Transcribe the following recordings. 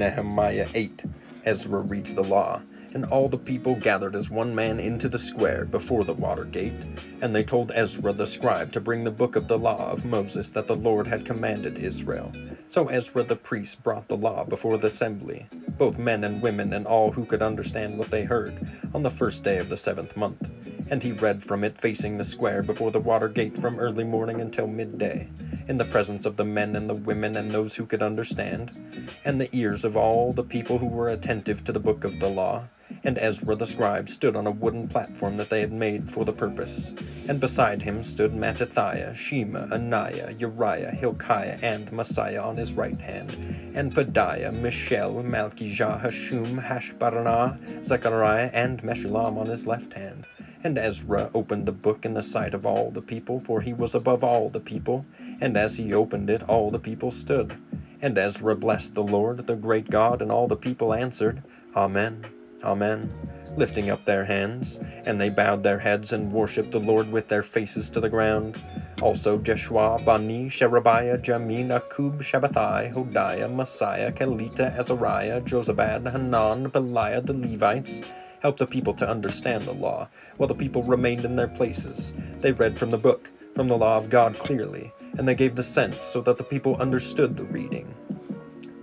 Nehemiah 8 Ezra reads the law, and all the people gathered as one man into the square before the water gate. And they told Ezra the scribe to bring the book of the law of Moses that the Lord had commanded Israel. So Ezra the priest brought the law before the assembly, both men and women and all who could understand what they heard, on the first day of the seventh month. And he read from it facing the square before the water gate from early morning until midday, in the presence of the men and the women and those who could understand, and the ears of all the people who were attentive to the book of the law and Ezra the scribe stood on a wooden platform that they had made for the purpose. And beside him stood Mattithiah, Shema, Anaiah, Uriah, Hilkiah, and Maaseiah on his right hand, and Pedaiah, Mishael, Malchijah, Hashum, Hashbaddanah, Zechariah, and Meshullam on his left hand. And Ezra opened the book in the sight of all the people, for he was above all the people. And as he opened it, all the people stood. And Ezra blessed the Lord, the great God, and all the people answered, Amen. Amen. Lifting up their hands, and they bowed their heads and worshipped the Lord with their faces to the ground. Also Jeshua, Bani, Sherebiah, Jamin, Akkub, Shabbethai, Hodiah, Maaseiah, Kelita, Azariah, Jozabad, Hanan, Pelaiah, the Levites, helped the people to understand the law, while the people remained in their places. They read from the book, from the law of God clearly, and they gave the sense so that the people understood the reading.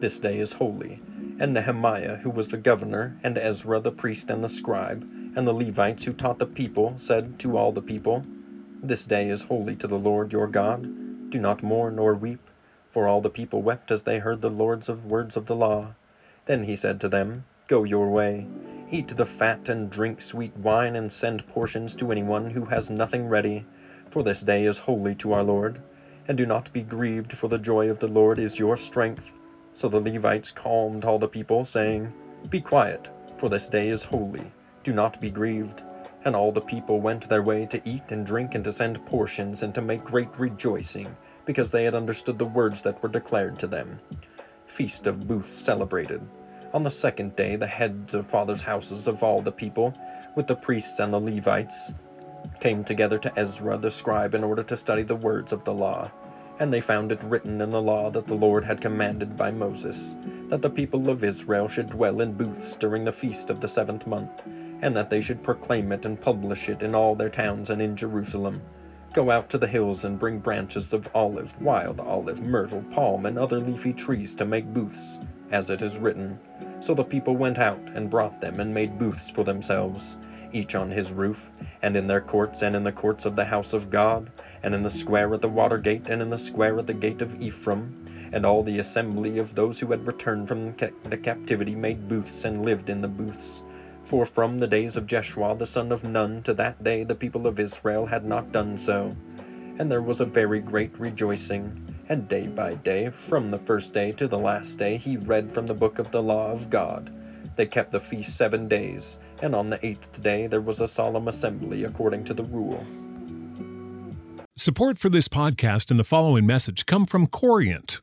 This day is holy and Nehemiah, who was the governor, and Ezra the priest and the scribe, and the Levites who taught the people, said to all the people, This day is holy to the Lord your God. Do not mourn or weep. For all the people wept as they heard the Lord's of words of the law. Then he said to them, Go your way. Eat the fat and drink sweet wine, and send portions to anyone who has nothing ready. For this day is holy to our Lord. And do not be grieved, for the joy of the Lord is your strength. So the Levites calmed all the people, saying, Be quiet, for this day is holy. Do not be grieved. And all the people went their way to eat and drink and to send portions and to make great rejoicing, because they had understood the words that were declared to them. Feast of Booths celebrated. On the second day, the heads of fathers' houses of all the people, with the priests and the Levites, came together to Ezra the scribe in order to study the words of the law. And they found it written in the law that the Lord had commanded by Moses, that the people of Israel should dwell in booths during the feast of the seventh month, and that they should proclaim it and publish it in all their towns and in Jerusalem. Go out to the hills and bring branches of olive, wild olive, myrtle, palm, and other leafy trees to make booths, as it is written. So the people went out and brought them and made booths for themselves, each on his roof, and in their courts and in the courts of the house of God and in the square at the water gate, and in the square at the gate of Ephraim. And all the assembly of those who had returned from the captivity made booths and lived in the booths. For from the days of Jeshua the son of Nun to that day the people of Israel had not done so. And there was a very great rejoicing. And day by day, from the first day to the last day, he read from the book of the law of God. They kept the feast seven days, and on the eighth day there was a solemn assembly according to the rule. Support for this podcast and the following message come from Corient.